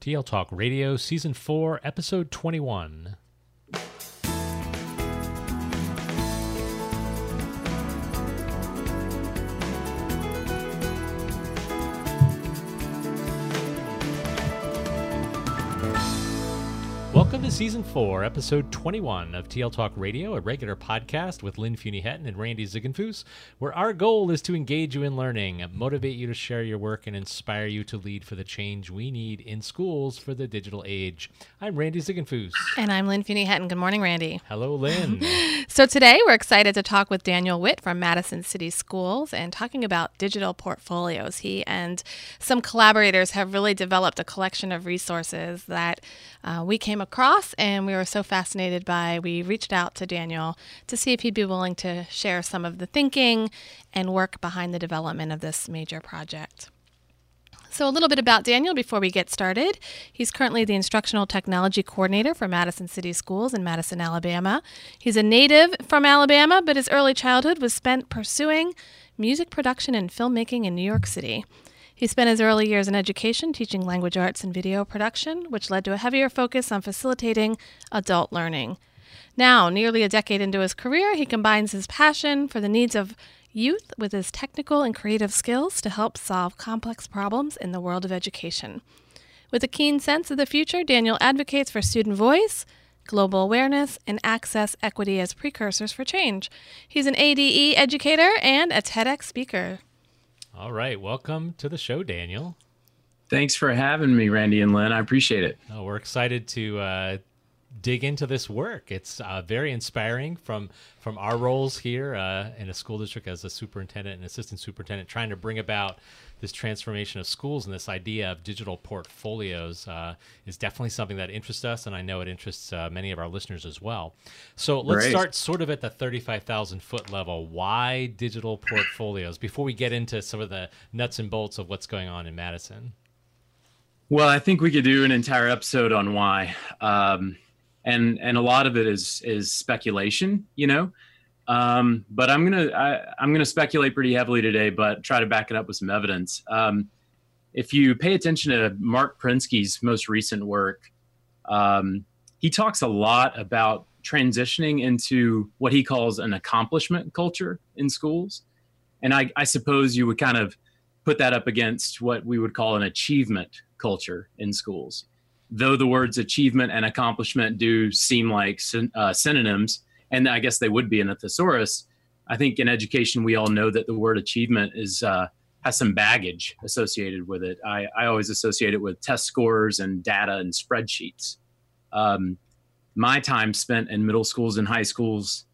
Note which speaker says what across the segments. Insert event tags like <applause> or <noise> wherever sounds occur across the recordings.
Speaker 1: TL
Speaker 2: Talk Radio, Season 4, Episode 21. Welcome to Season 4, Episode 21 of TL Talk Radio, a regular podcast with Lynn Fuini-Hetten and Randy Ziegenfuss, where our goal is to engage you in learning, motivate you to share your work, and inspire you to lead for the change we need in schools for the digital age. I'm Randy Ziegenfuss.
Speaker 3: And I'm Lynn Fuini-Hetten. Good morning, Randy.
Speaker 2: Hello, Lynn. <laughs>
Speaker 3: so today we're excited to talk with Daniel Whitt from Madison City Schools and talking about digital portfolios. He and some collaborators have really developed a collection of resources that uh, we came across across, and we were so fascinated by. We reached out to Daniel to see if he'd be willing to share some of the thinking and work behind the development of this major project. So, a little bit about Daniel before we get started. He's currently the Instructional Technology Coordinator for Madison City Schools in Madison, Alabama. He's a native from Alabama, but his early childhood was spent pursuing music production and filmmaking in New York City. He spent his early years in education teaching language arts and video production, which led to a heavier focus on facilitating adult learning. Now, nearly a decade into his career, he combines his passion for the needs of youth with his technical and creative skills to help solve complex problems in the world of education. With a keen sense of the future, Daniel advocates for student voice, global awareness, and access equity as precursors for change. He's an ADE educator and a TEDx speaker.
Speaker 2: All right. Welcome to the show, Daniel.
Speaker 4: Thanks for having me, Randy and Lynn. I appreciate it.
Speaker 2: Oh, we're excited to uh, dig into this work. It's uh, very inspiring from from our roles here uh, in a school district as a superintendent and assistant superintendent, trying to bring about this transformation of schools and this idea of digital portfolios uh, is definitely something that interests us, and I know it interests uh, many of our listeners as well. So let's Great. start sort of at the 35,000 foot level. Why digital portfolios? Before we get into some of the nuts and bolts of what's going on in Madison.
Speaker 4: Well, I think we could do an entire episode on why, um, and and a lot of it is is speculation. You know, um, but I'm gonna I, am gonna speculate pretty heavily today, but try to back it up with some evidence. Um, if you pay attention to Marc Prensky's most recent work, um, he talks a lot about transitioning into what he calls an accomplishment culture in schools, and I, I suppose you would kind of put that up against what we would call an achievement culture in schools. Though the words achievement and accomplishment do seem like syn- uh, synonyms and I guess they would be in a thesaurus. I think in education we all know that the word achievement is uh, has some baggage associated with it. I, I always associate it with test scores and data and spreadsheets. Um, my time spent in middle schools and high schools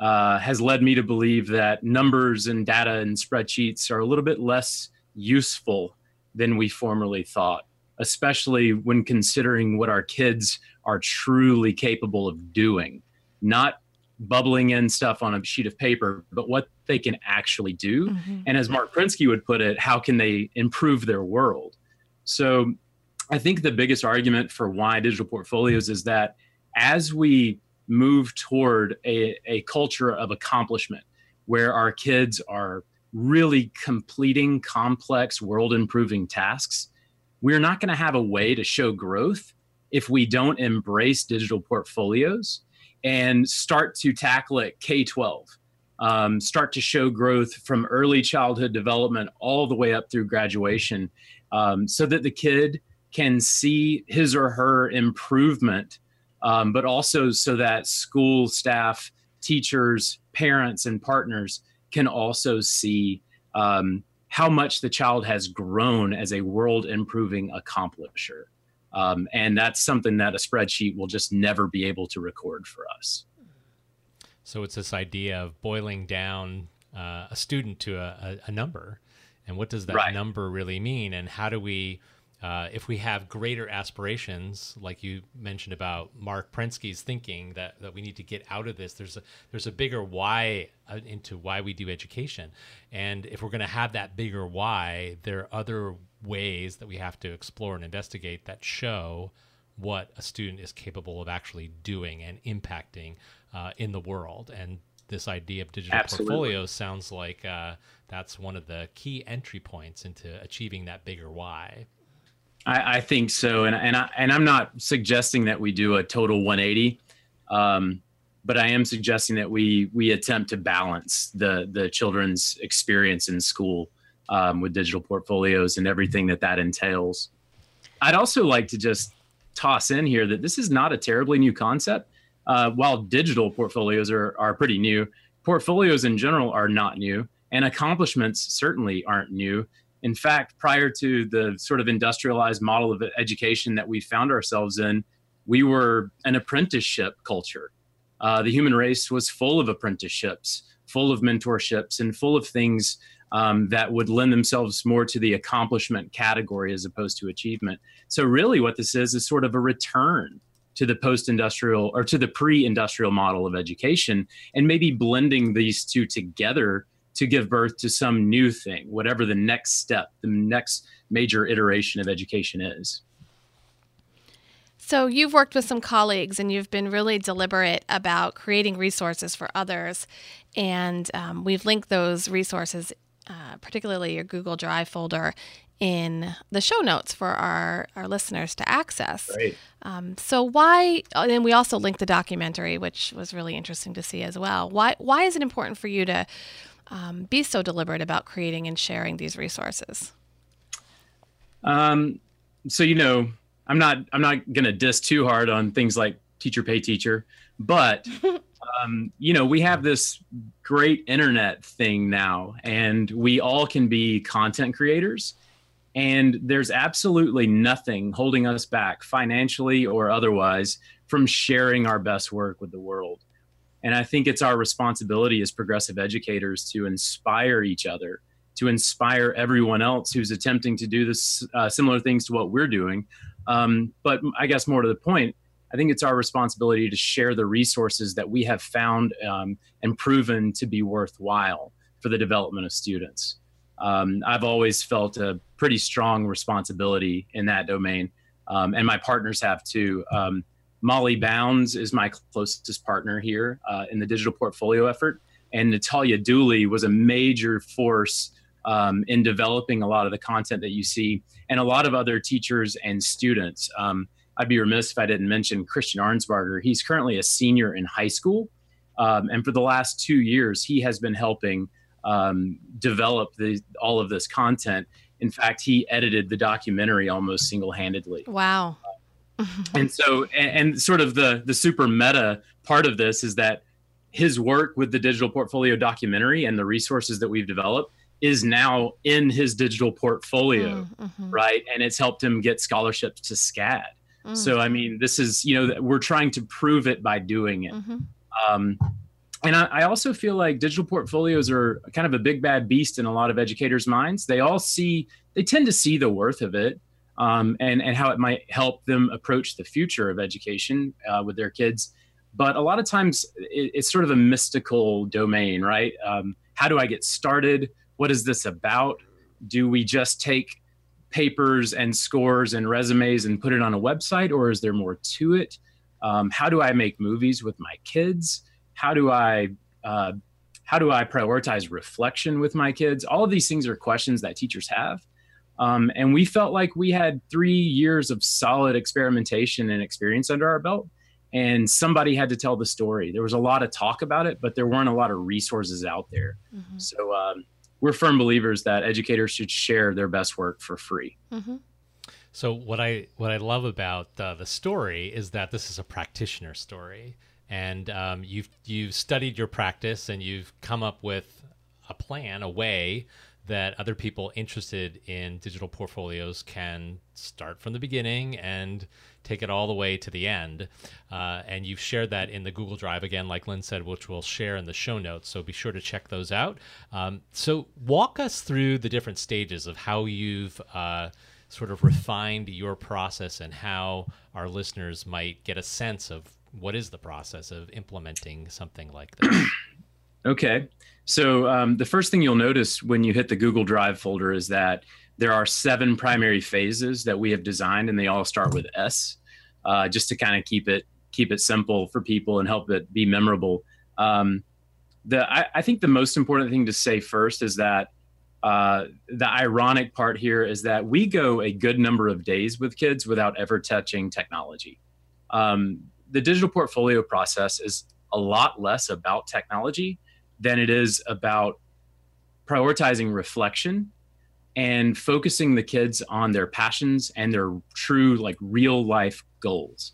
Speaker 4: uh, has led me to believe that numbers and data and spreadsheets are a little bit less useful than we formerly thought, especially when considering what our kids are truly capable of doing. Not bubbling in stuff on a sheet of paper, but what they can actually do. Mm-hmm. And as Marc Prensky would put it, how can they improve their world? So I think the biggest argument for why digital portfolios is that as we move toward a, a culture of accomplishment where our kids are really completing complex world improving tasks, we're not going to have a way to show growth if we don't embrace digital portfolios and start to tackle it K 12. Um, start to show growth from early childhood development all the way up through graduation um, so that the kid can see his or her improvement, um, but also so that school staff, teachers, parents, and partners can also see um, how much the child has grown as a world improving accomplisher. Um, and that's something that a spreadsheet will just never be able to record for us.
Speaker 2: So it's this idea of boiling down uh, a student to a, a, number. And what does that right. number really mean? And how do we uh, if we have greater aspirations, like you mentioned about Marc Prensky's thinking that, that we need to get out of this, there's a there's a bigger why uh, into why we do education, and if we're going to have that bigger why, there are other ways that we have to explore and investigate that show what a student is capable of actually doing and impacting uh, in the world. And this idea of digital Absolutely. portfolios sounds like uh, that's one of the key entry points into achieving that bigger why.
Speaker 4: I, I, think so, and and I, and I'm not suggesting that we do a total 180, um, but I am suggesting that we we attempt to balance the the children's experience in school um, with digital portfolios and everything that that entails. I'd also like to just toss in here that this is not a terribly new concept. Uh, while digital portfolios are are pretty new, portfolios in general are not new, and accomplishments certainly aren't new in fact, prior to the sort of industrialized model of education that we found ourselves in, we were an apprenticeship culture. Uh, the human race was full of apprenticeships, full of mentorships, and full of things um, that would lend themselves more to the accomplishment category as opposed to achievement. So, really, what this is is sort of a return to the post industrial or to the pre industrial model of education and maybe blending these two together to give birth to some new thing, whatever the next step, the next major iteration of education is.
Speaker 3: So, you've worked with some colleagues and you've been really deliberate about creating resources for others. And um, we've linked those resources, uh, particularly your Google Drive folder, in the show notes for our, our listeners to access. Um, so why? And we also linked the documentary, which was really interesting to see as well. Why? Why is it important for you to um, be so deliberate about creating and sharing these resources?
Speaker 4: Um, so you know, I'm not I'm not going to diss too hard on things like teacher pay teacher, but <laughs> um, you know, we have this great internet thing now, and we all can be content creators. And there's absolutely nothing holding us back financially or otherwise from sharing our best work with the world. And I think it's our responsibility as progressive educators to inspire each other, to inspire everyone else who's attempting to do this uh, similar things to what we're doing. Um, but I guess more to the point, I think it's our responsibility to share the resources that we have found um, and proven to be worthwhile for the development of students. Um, I've always felt a pretty strong responsibility in that domain, um, and my partners have too. Um, Molly Bounds is my closest partner here uh, in the digital portfolio effort. And Natalia Dooley was a major force um, in developing a lot of the content that you see, and a lot of other teachers and students. Um, I'd be remiss if I didn't mention Christian Arnsbarger. He's currently a senior in high school. Um, and for the last two years, he has been helping um, develop the, all of this content. In fact, he edited the documentary almost single handedly.
Speaker 3: Wow. <laughs>
Speaker 4: and so and, and, sort of the the super meta part of this is that his work with the digital portfolio documentary and the resources that we've developed is now in his digital portfolio mm, mm-hmm. right and it's helped him get scholarships to SCAD mm. so i mean this is you know we're trying to prove it by doing it mm-hmm. um, and I, I also feel like digital portfolios are kind of a big bad beast in a lot of educators minds they all see they tend to see the worth of it um, and and how it might help them approach the future of education uh, with their kids. But a lot of times it, it's sort of a mystical domain, right? Um, how do I get started? What is this about? Do we just take papers and scores and resumes and put it on a website, or is there more to it? Um, how do I make movies with my kids? How do I uh, how do I prioritize reflection with my kids? All of these things are questions that teachers have. Um, and we felt like we had three years of solid experimentation and experience under our belt. And somebody had to tell the story. There was a lot of talk about it, but there weren't a lot of resources out there. Mm-hmm. So um, we're firm believers that educators should share their best work for free. Mm-hmm.
Speaker 2: So what I what I love about uh, the story is that this is a practitioner story and um, you've you've studied your practice and you've come up with a plan, a way that other people interested in digital portfolios can start from the beginning and take it all the way to the end. Uh, and you've shared that in the Google Drive again, like Lynn said, which we'll share in the show notes. So be sure to check those out. Um, so walk us through the different stages of how you've. Uh, sort of refined your process and how our listeners might get a sense of what is the process of implementing something like this? <coughs>
Speaker 4: okay. So um, the first thing you'll notice when you hit the Google Drive folder is that there are seven primary phases that we have designed, and they all start with S, uh, just to kind of keep it keep it simple for people and help it be memorable. Um, the I, I, think the most important thing to say first is that uh, the ironic part here is that we go a good number of days with kids without ever touching technology. Um, the digital portfolio process is a lot less about technology than it is about prioritizing reflection and focusing the kids on their passions and their true like real life goals.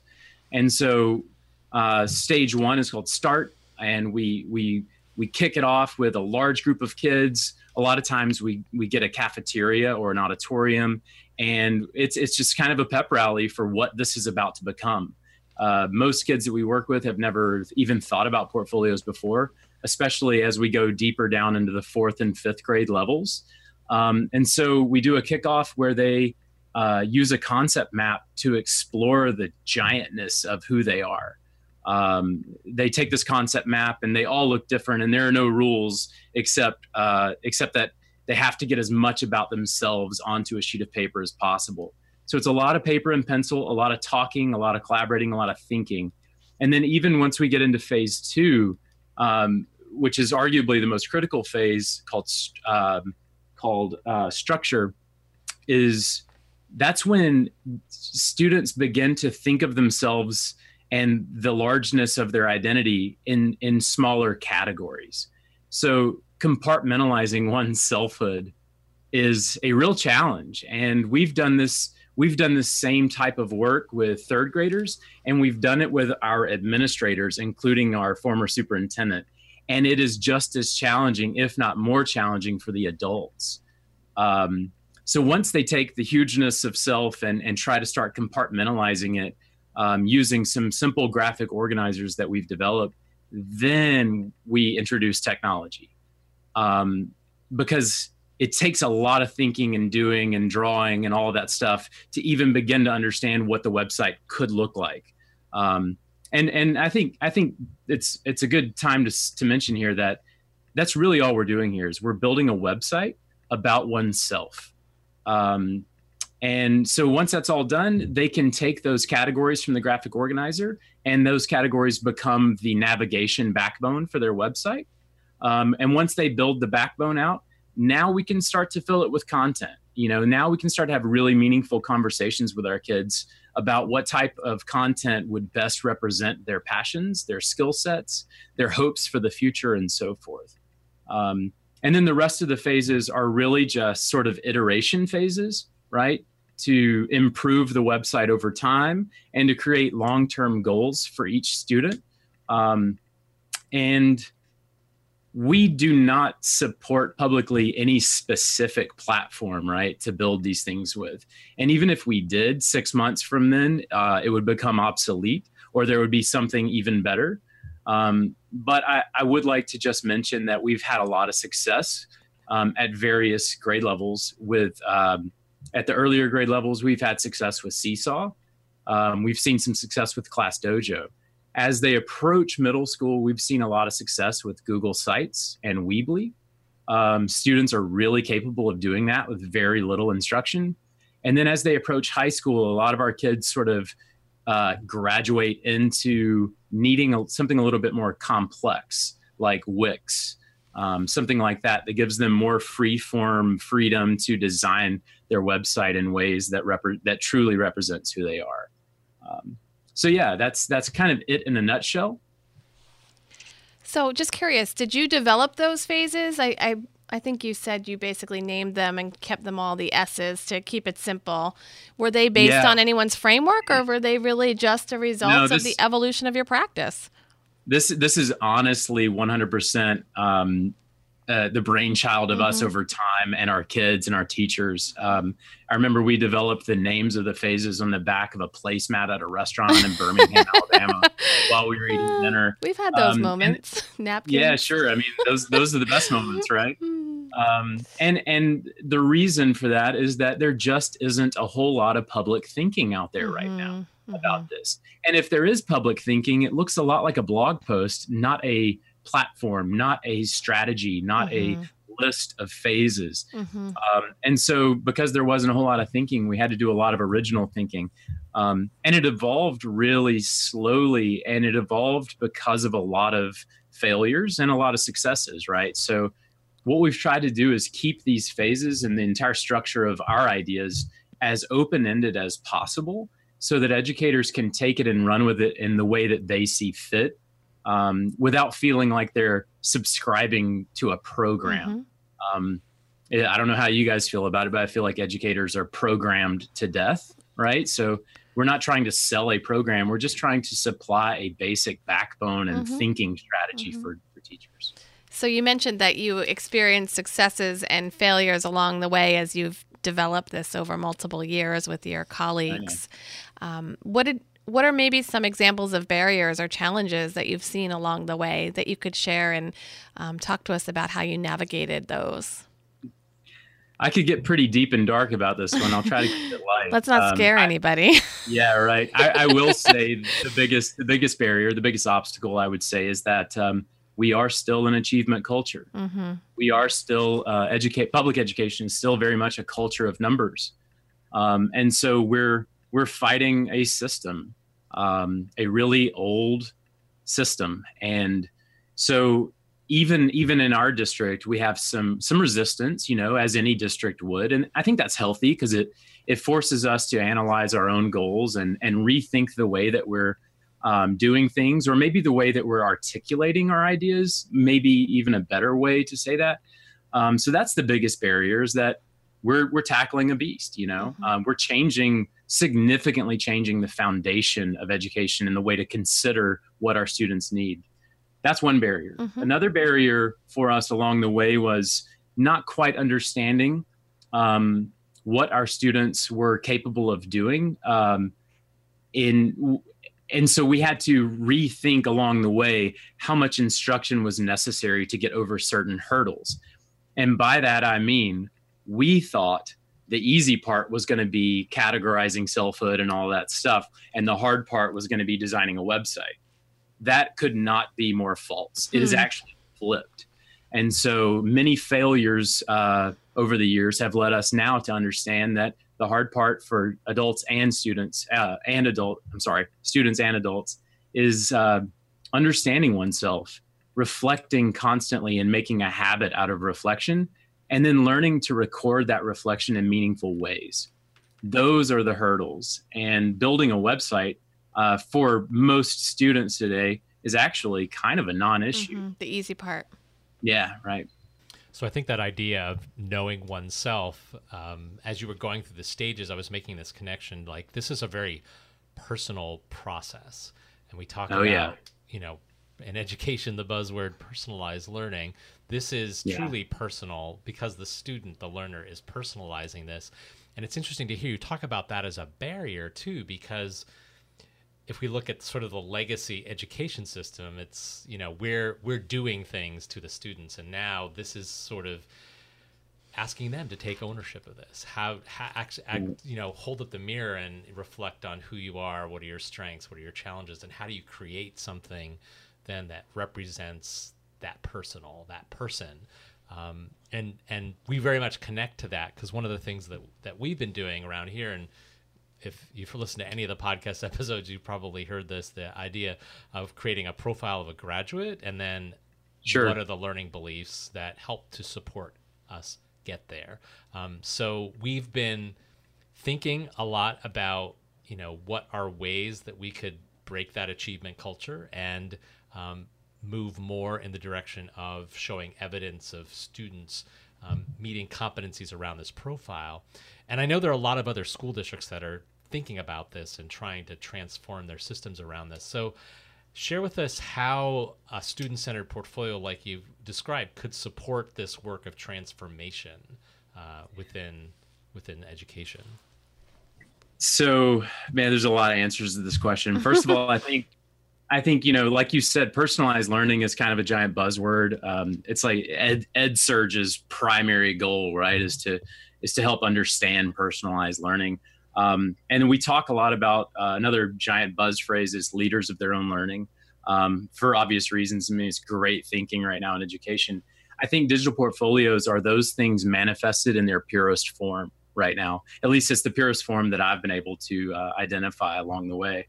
Speaker 4: And so uh, stage one is called start and we we we kick it off with a large group of kids. A lot of times we we get a cafeteria or an auditorium and it's it's just kind of a pep rally for what this is about to become. Uh, most kids that we work with have never even thought about portfolios before, especially as we go deeper down into the fourth and fifth grade levels. Um, and so we do a kickoff where they uh, use a concept map to explore the giantness of who they are. Um, they take this concept map and they all look different, and there are no rules except uh, except that they have to get as much about themselves onto a sheet of paper as possible. So it's a lot of paper and pencil, a lot of talking, a lot of collaborating, a lot of thinking. And then even once we get into phase two, um, which is arguably the most critical phase called um, called uh, structure, is that's when students begin to think of themselves and the largeness of their identity in in smaller categories. So compartmentalizing <laughs> one's selfhood is a real challenge, and we've done this we've done the same type of work with third graders and we've done it with our administrators including our former superintendent and it is just as challenging if not more challenging for the adults um, so once they take the hugeness of self and, and try to start compartmentalizing it um, using some simple graphic organizers that we've developed then we introduce technology um, because it takes a lot of thinking and doing and drawing and all that stuff to even begin to understand what the website could look like. Um, and and I think I think it's it's a good time to to mention here that that's really all we're doing here is we're building a website about oneself. Um, and so once that's all done, they can take those categories from the graphic organizer, and those categories become the navigation backbone for their website. Um, and once they build the backbone out, now we can start to fill it with content you know now we can start to have really meaningful conversations with our kids about what type of content would best represent their passions their skill sets their hopes for the future and so forth. Um, and then the rest of the phases are really just sort of iteration phases right? To improve the website over time and to create long-term goals for each student. Um, and we do not support publicly any specific platform, right, to build these things with. And even if we did, six months from then, uh, it would become obsolete or there would be something even better. Um, but I, I, would like to just mention that we've had a lot of success um, at various grade levels. With um, at the earlier grade levels, we've had success with Seesaw. Um, we've seen some success with Class Dojo as they approach middle school, we've seen a lot of success with Google Sites and Weebly. Um, students are really capable of doing that with very little instruction. And then as they approach high school, a lot of our kids sort of uh, graduate into needing a, something a little bit more complex, like Wix, um, something like that, that gives them more free form freedom to design their website in ways that rep- that truly represents who they are. Um, so yeah, that's that's kind of it in a nutshell.
Speaker 3: So, just curious, did you develop those phases? I, I, I think you said you basically named them and kept them all the S's to keep it simple. Were they based
Speaker 4: Yeah.
Speaker 3: on anyone's framework, or were they really just a result
Speaker 4: No,
Speaker 3: of the evolution of your practice?
Speaker 4: This this is honestly 100% um, uh, the brainchild of us
Speaker 3: Mhm.
Speaker 4: over time and our kids and our teachers. Um, I remember we developed the names of the phases on the back of a placemat at a restaurant in Birmingham, <laughs> Alabama, while we were eating dinner.
Speaker 3: We've had those
Speaker 4: Um, and-
Speaker 3: moments. <laughs> Napkins.
Speaker 4: Yeah, sure. I mean, those those are the best moments, <laughs> right?
Speaker 3: Mm.
Speaker 4: Um, and and the reason for that is that there just isn't a whole lot of public thinking out there right now
Speaker 3: Mhm,
Speaker 4: about this. And if there is public thinking, it looks a lot like a blog post, not a platform, not a strategy, not
Speaker 3: Mhm.
Speaker 4: a list of phases.
Speaker 3: mhm, mhm.
Speaker 4: Um, and so, because there wasn't a whole lot of thinking, we had to do a lot of original thinking. Um, and it evolved really slowly, and it evolved because of a lot of failures and a lot of successes, right? So, what we've tried to do is keep these phases and the entire structure of our ideas as open ended as possible so that educators can take it and run with it in the way that they see fit um, without feeling like they're subscribing to a program
Speaker 3: Mhm.
Speaker 4: um, I don't know how you guys feel about it, but I feel like educators are programmed to death, right? So we're not trying to sell a program; we're just trying to supply a basic backbone and
Speaker 3: Mhm.
Speaker 4: thinking strategy
Speaker 3: Mhm.
Speaker 4: for, for teachers.
Speaker 3: So you mentioned that you experienced successes and failures along the way as you've developed this over multiple years with your colleagues. Um, what did what are maybe some examples of barriers or challenges that you've seen along the way that you could share and um, talk to us about how you navigated those?
Speaker 4: I could get pretty deep and dark about this one. I'll try to keep it light. <laughs>
Speaker 3: Let's not
Speaker 4: Um,
Speaker 3: scare
Speaker 4: I-
Speaker 3: anybody. <laughs>
Speaker 4: yeah, right. I, I will say the biggest the biggest barrier, the biggest obstacle, I would say, is that um, we are still an achievement culture.
Speaker 3: hmm
Speaker 4: we are still uh, educate public education is still very much a culture of numbers um, and so we're we're fighting a system um, a really old system and so even even in our district we have some some resistance you know as any district would and i think that's healthy because it it forces us to analyze our own goals and and rethink the way that we're um, doing things, or maybe the way that we're articulating our ideas, maybe even a better way to say that. Um, so that's the biggest barrier is that we're we're tackling a beast. You know,
Speaker 3: Mhm.
Speaker 4: um, we're changing significantly changing the foundation of education and the way to consider what our students need. That's one barrier.
Speaker 3: Mhm.
Speaker 4: Another barrier for us along the way was not quite understanding um, what our students were capable of doing um, in and so we had to rethink along the way how much instruction was necessary to get over certain hurdles and by that i mean we thought the easy part was going to be categorizing selfhood and all that stuff and the hard part was going to be designing a website. That could not be more false. It is
Speaker 3: Hmm.
Speaker 4: actually flipped. And so many failures uh, over the years have led us now to understand that the hard part for adults and students uh, and adult i'm sorry students and adults is uh, understanding oneself reflecting constantly and making a habit out of reflection and then learning to record that reflection in meaningful ways those are the hurdles and building a website uh, for most students today is actually kind of a non-issue
Speaker 3: Mhm. The easy part.
Speaker 4: yeah right
Speaker 2: So I think that idea of knowing oneself, um, as you were going through the stages, I was making this connection. Like this is a very personal process, and we talk
Speaker 4: Oh,
Speaker 2: about,
Speaker 4: yeah.
Speaker 2: you know, in education, the buzzword personalized learning. This is
Speaker 4: Yeah.
Speaker 2: truly personal because the student, the learner, is personalizing this, and it's interesting to hear you talk about that as a barrier too, because if we look at sort of the legacy education system, it's you know we're we're doing things to the students, and now this is sort of asking them to take ownership of this. How, how act, act, mm. you know hold up the mirror and reflect on who you are, what are your strengths, what are your challenges, and how do you create something then that represents that personal, that person. Um, and and we very much connect to that because one of the things that that we've been doing around here and if you've listened to any of the podcast <laughs> episodes, you've probably heard this the idea of creating a profile of a graduate and then
Speaker 4: sure.
Speaker 2: what are the learning beliefs that help to support us get there. Um, so we've been thinking a lot about, you know, what are ways that we could break that achievement culture and um, move more in the direction of showing evidence of students um, meeting competencies around this profile. And I know there are a lot of other school districts that are thinking about this and trying to transform their systems around this. So, share with us how a student centered portfolio like you've described could support this work of transformation uh, within within education.
Speaker 4: So, man, there's a lot of answers to this question. First of all, I <laughs> think I think you know, like you said, personalized learning is kind of a giant buzzword. Um, it's like Ed, EdSurge's primary goal, right, is to is to help understand personalized learning. Um, and we talk a lot about uh, another giant buzz phrase is leaders of their own learning. Um, for obvious reasons, I mean, it's great thinking right now in education. I think digital portfolios are those things manifested in their purest form right now. At least it's the purest form that I've been able to uh, identify along the way.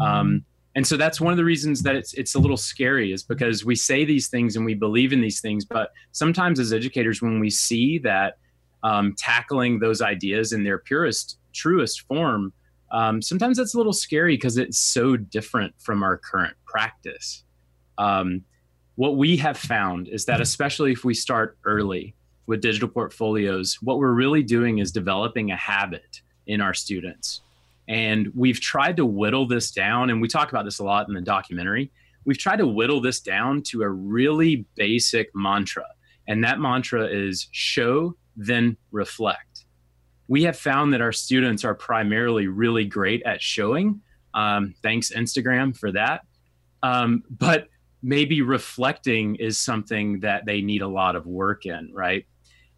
Speaker 4: Um, and so that's one of the reasons that it's it's a little scary is because we say these things and we believe in these things but sometimes as educators when we see that um, tackling those ideas in their purest truest form um, sometimes that's a little scary because it's so different from our current practice. Um, what we have found is that especially if we start early with digital portfolios what we're really doing is developing a habit in our students and we've tried to whittle this down, and we talk about this a lot in the documentary. We've tried to whittle this down to a really basic mantra. And that mantra is show, then reflect. We have found that our students are primarily really great at showing. Um, thanks, Instagram, for that. Um, but maybe reflecting is something that they need a lot of work in, right?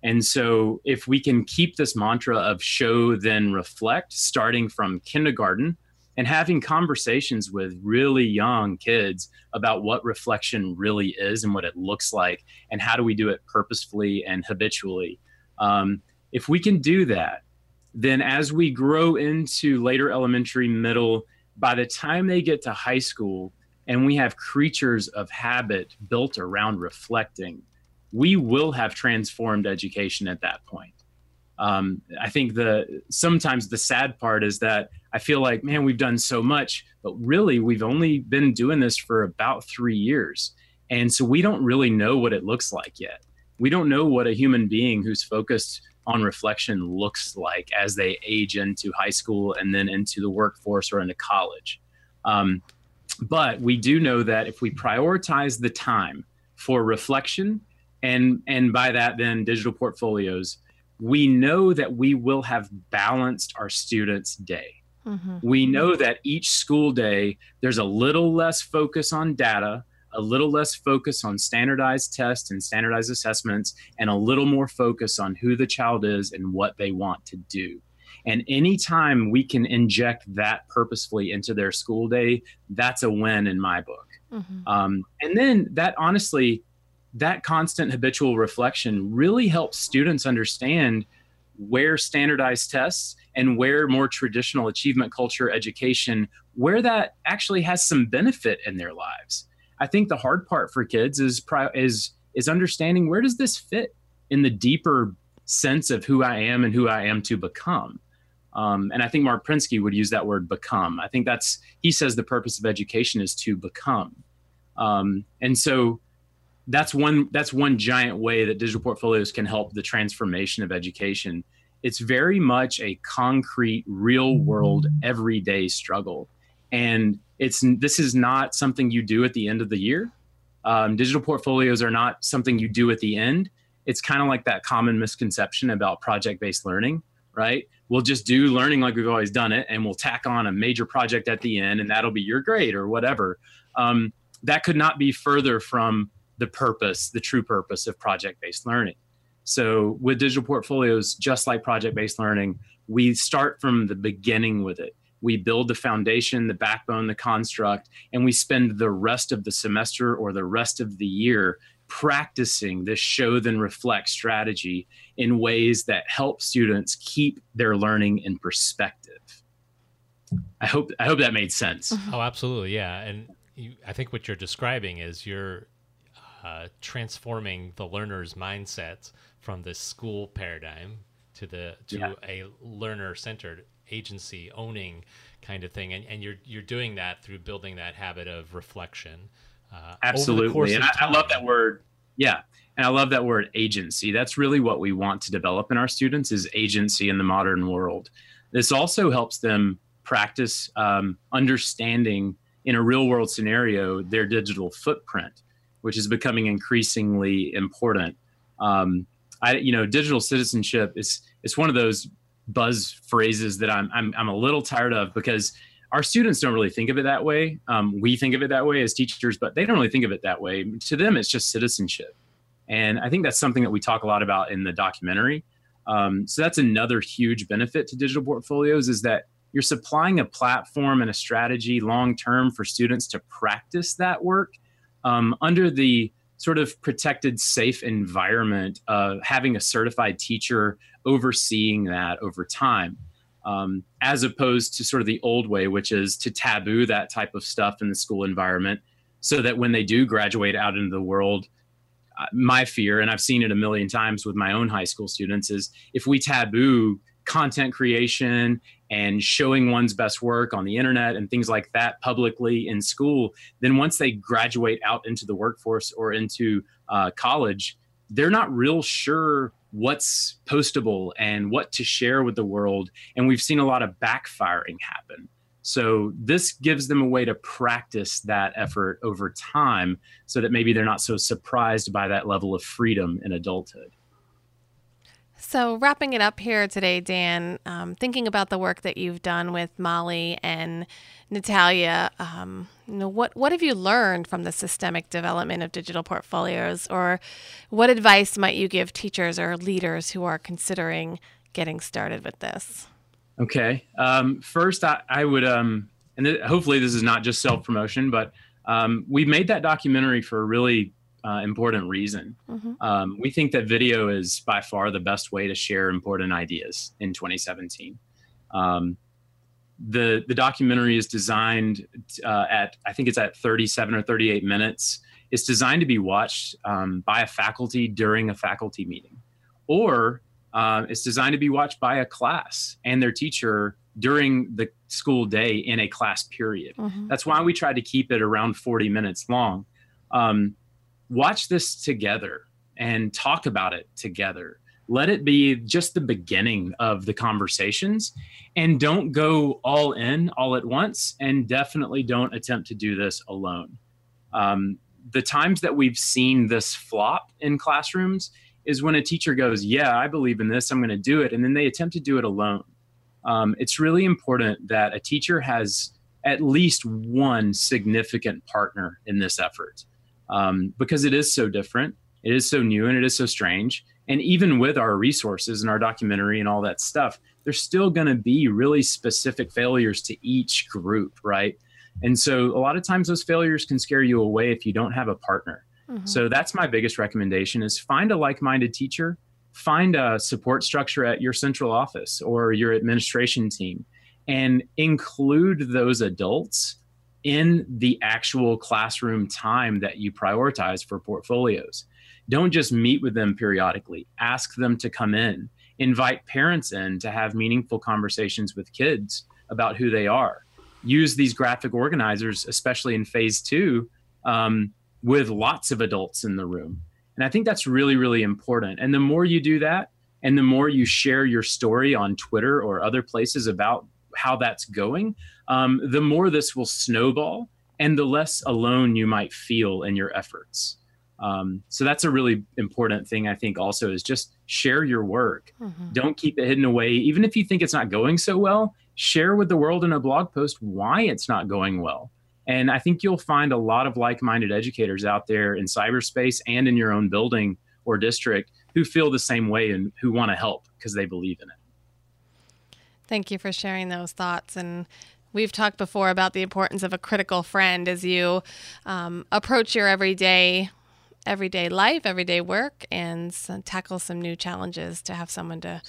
Speaker 4: And so, if we can keep this mantra of show, then reflect, starting from kindergarten and having conversations with really young kids about what reflection really is and what it looks like, and how do we do it purposefully and habitually. Um, if we can do that, then as we grow into later elementary, middle, by the time they get to high school, and we have creatures of habit built around reflecting, we will have transformed education at that point. Um, I think the sometimes the sad part is that I feel like, man, we've done so much, but really we've only been doing this for about three years. And so we don't really know what it looks like yet. We don't know what a human being who's focused on reflection looks like as they age into high school and then into the workforce or into college. Um, but we do know that if we prioritize the time for reflection and and by that then digital portfolios we know that we will have balanced our students day mm-hmm. we know that each school day there's a little less focus on data a little less focus on standardized tests and standardized assessments and a little more focus on who the child is and what they want to do and anytime we can inject that purposefully into their school day that's a win in my book mm-hmm. um, and then that honestly that constant habitual reflection really helps students understand where standardized tests and where more traditional achievement culture education where that actually has some benefit in their lives. I think the hard part for kids is is is understanding where does this fit in the deeper sense of who i am and who i am to become. Um, and i think Marc Prensky would use that word become. I think that's he says the purpose of education is to become. Um, and so that's one that's one giant way that digital portfolios can help the transformation of education. It's very much a concrete real world everyday struggle. And it's this is not something you do at the end of the year. Um, digital portfolios are not something you do at the end. It's kind of like that common misconception about project based learning right? We'll just do learning like we've always done it and we'll tack on a major project at the end and that'll be your grade or whatever. Um, that could not be further from the purpose, the true purpose of project based learning. So, with digital portfolios, just like project based learning, we start from the beginning with it. We build the foundation, the backbone, the construct, and we spend the rest of the semester or the rest of the year practicing this show then reflect strategy in ways that help students keep their learning in perspective. I hope I hope that made sense.
Speaker 2: Oh, absolutely, yeah. And you, I think what you're describing is you're uh, transforming the learner's mindset from this school paradigm to the to yeah. a learner-centered agency owning kind of thing, and, and you're you're doing that through building that habit of reflection.
Speaker 4: Uh, Absolutely, and I, I love that word. Yeah, and I love that word agency. That's really what we want to develop in our students is agency in the modern world. This also helps them practice um, understanding in a real world scenario their digital footprint, which is becoming increasingly important. Um, I, you know, digital citizenship is it's one of those buzz phrases that I'm, I'm I'm a little tired of because our students don't really think of it that way. Um, we think of it that way as teachers, but they don't really think of it that way. To them, it's just citizenship, and I think that's something that we talk a lot about in the documentary. Um, so that's another huge benefit to digital portfolios is that you're supplying a platform and a strategy long term for students to practice that work um, under the sort of protected, safe environment of having a certified teacher overseeing that over time. Um, as opposed to sort of the old way, which is to taboo that type of stuff in the school environment so that when they do graduate out into the world, uh, my fear, and I've seen it a million times with my own high school students, is if we taboo content creation and showing one's best work on the internet and things like that publicly in school, then once they graduate out into the workforce or into uh, college, they're not real sure what's postable and what to share with the world. And we've seen a lot of backfiring happen. So this gives them a way to practice that effort over time so that maybe they're not so surprised by that level of freedom in adulthood.
Speaker 3: So, wrapping it up here today, Dan, um, thinking about the work that you've done with Molly and Natalia, um, you know, what, what have you learned from the systemic development of digital portfolios, or what advice might you give teachers or leaders who are considering getting started with this?
Speaker 4: Okay. Um, first, I, I would, um, and th- hopefully this is not just self promotion, but um, we made that documentary for a really uh, important reason. Mm-hmm. Um, we think that video is by far the best way to share important ideas in 2017. Um, the the documentary is designed uh, at I think it's at 37 or 38 minutes. It's designed to be watched um, by a faculty during a faculty meeting, or uh, it's designed to be watched by a class and their teacher during the school day in a class period. Mm-hmm. That's why we try to keep it around 40 minutes long. Um, watch this together and talk about it together. Let it be just the beginning of the conversations and don't go all in all at once. And definitely don't attempt to do this alone. Um, the times that we've seen this flop in classrooms is when a teacher goes, Yeah, I believe in this, I'm going to do it. And then they attempt to do it alone. Um, it's really important that a teacher has at least one significant partner in this effort um, because it is so different, it is so new, and it is so strange. And even with our resources and our documentary and all that stuff, there's still going to be really specific failures to each group, right? And so a lot of times those failures can scare you away if you don't have a partner. Mm-hmm. So that's my biggest recommendation is find a like-minded teacher, find a support structure at your central office or your administration team and include those adults in the actual classroom time that you prioritize for portfolios. Don't just meet with them periodically, ask them to come in, invite parents in to have meaningful conversations with kids about who they are. Use these graphic organizers, especially in phase two, um, with lots of adults in the room. And I think that's really, really important. And the more you do that, and the more you share your story on Twitter or other places about how that's going, um, the more this will snowball and the less alone you might feel in your efforts. Um, so that's a really important thing, I think, also is just share your work. Mm-hmm. Don't keep it hidden away. Even if you think it's not going so well, share with the world in a blog post why it's not going well. And I think you'll find a lot of like minded educators out there in cyberspace and in your own building or district who feel the same way and who want to help because they believe in it.
Speaker 3: Thank you for sharing those thoughts. And we've talked before about the importance of a critical friend as you um, approach your everyday everyday life, everyday work, and tackle some new challenges to have someone to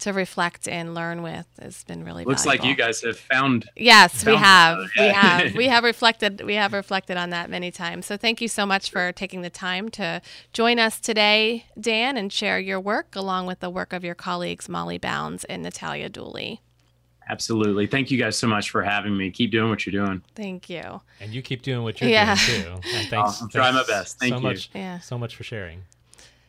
Speaker 3: to reflect and learn with has been really
Speaker 4: Looks
Speaker 3: valuable.
Speaker 4: like you guys have found.
Speaker 3: Yes, we have. We have. <laughs> We have reflected. We have reflected on that many times. So thank you so much for taking the time to join us today, Dan, and share your work along with the work of your colleagues Molly Bounds and Natalia Dooley.
Speaker 4: Absolutely. Thank you guys so much for having me. Keep doing what you're doing.
Speaker 3: Thank you.
Speaker 2: And you keep doing what you're
Speaker 3: Yeah.
Speaker 2: doing too. And <laughs> thanks.
Speaker 4: I'll try my best. Thank
Speaker 2: so
Speaker 4: you.
Speaker 2: much.
Speaker 3: Yeah.
Speaker 2: So much for sharing.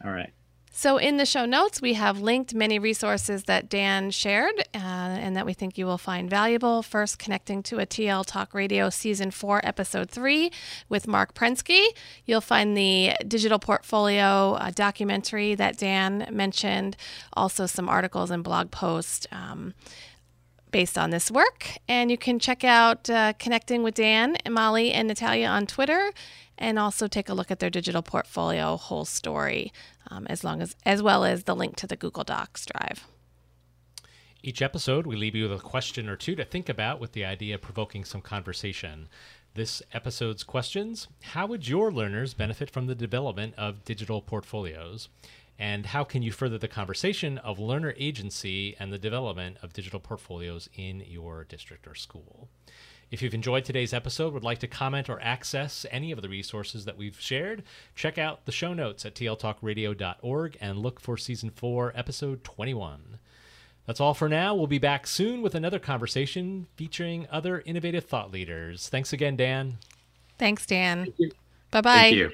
Speaker 4: All right.
Speaker 3: So, in the show notes, we have linked many resources that Dan shared uh, and that we think you will find valuable. First, connecting to a TL Talk Radio Season 4, Episode 3 with Marc Prensky. You'll find the digital portfolio uh, documentary that Dan mentioned, also some articles and blog posts. Um, based on this work. And you can check out uh, Connecting with Dan, Molly, and Natalia on Twitter, and also take a look at their digital portfolio whole story, um, as long as as well as the link to the Google Docs drive.
Speaker 2: Each episode, we leave you with a question or two to think about with the idea of provoking some conversation. This episode's questions How would your learners benefit from the development of digital portfolios? And how can you further the conversation of learner agency and the development of digital portfolios in your district or school? If you've enjoyed today's episode, would like to comment or access any of the resources that we've shared, check out the show notes at tltalkradio.org and look for season 4, episode 21. That's all for now. We'll be back soon with another conversation featuring other innovative thought leaders. Thanks again, Dan.
Speaker 3: Thanks, Dan.
Speaker 4: Thank you.
Speaker 3: Bye bye.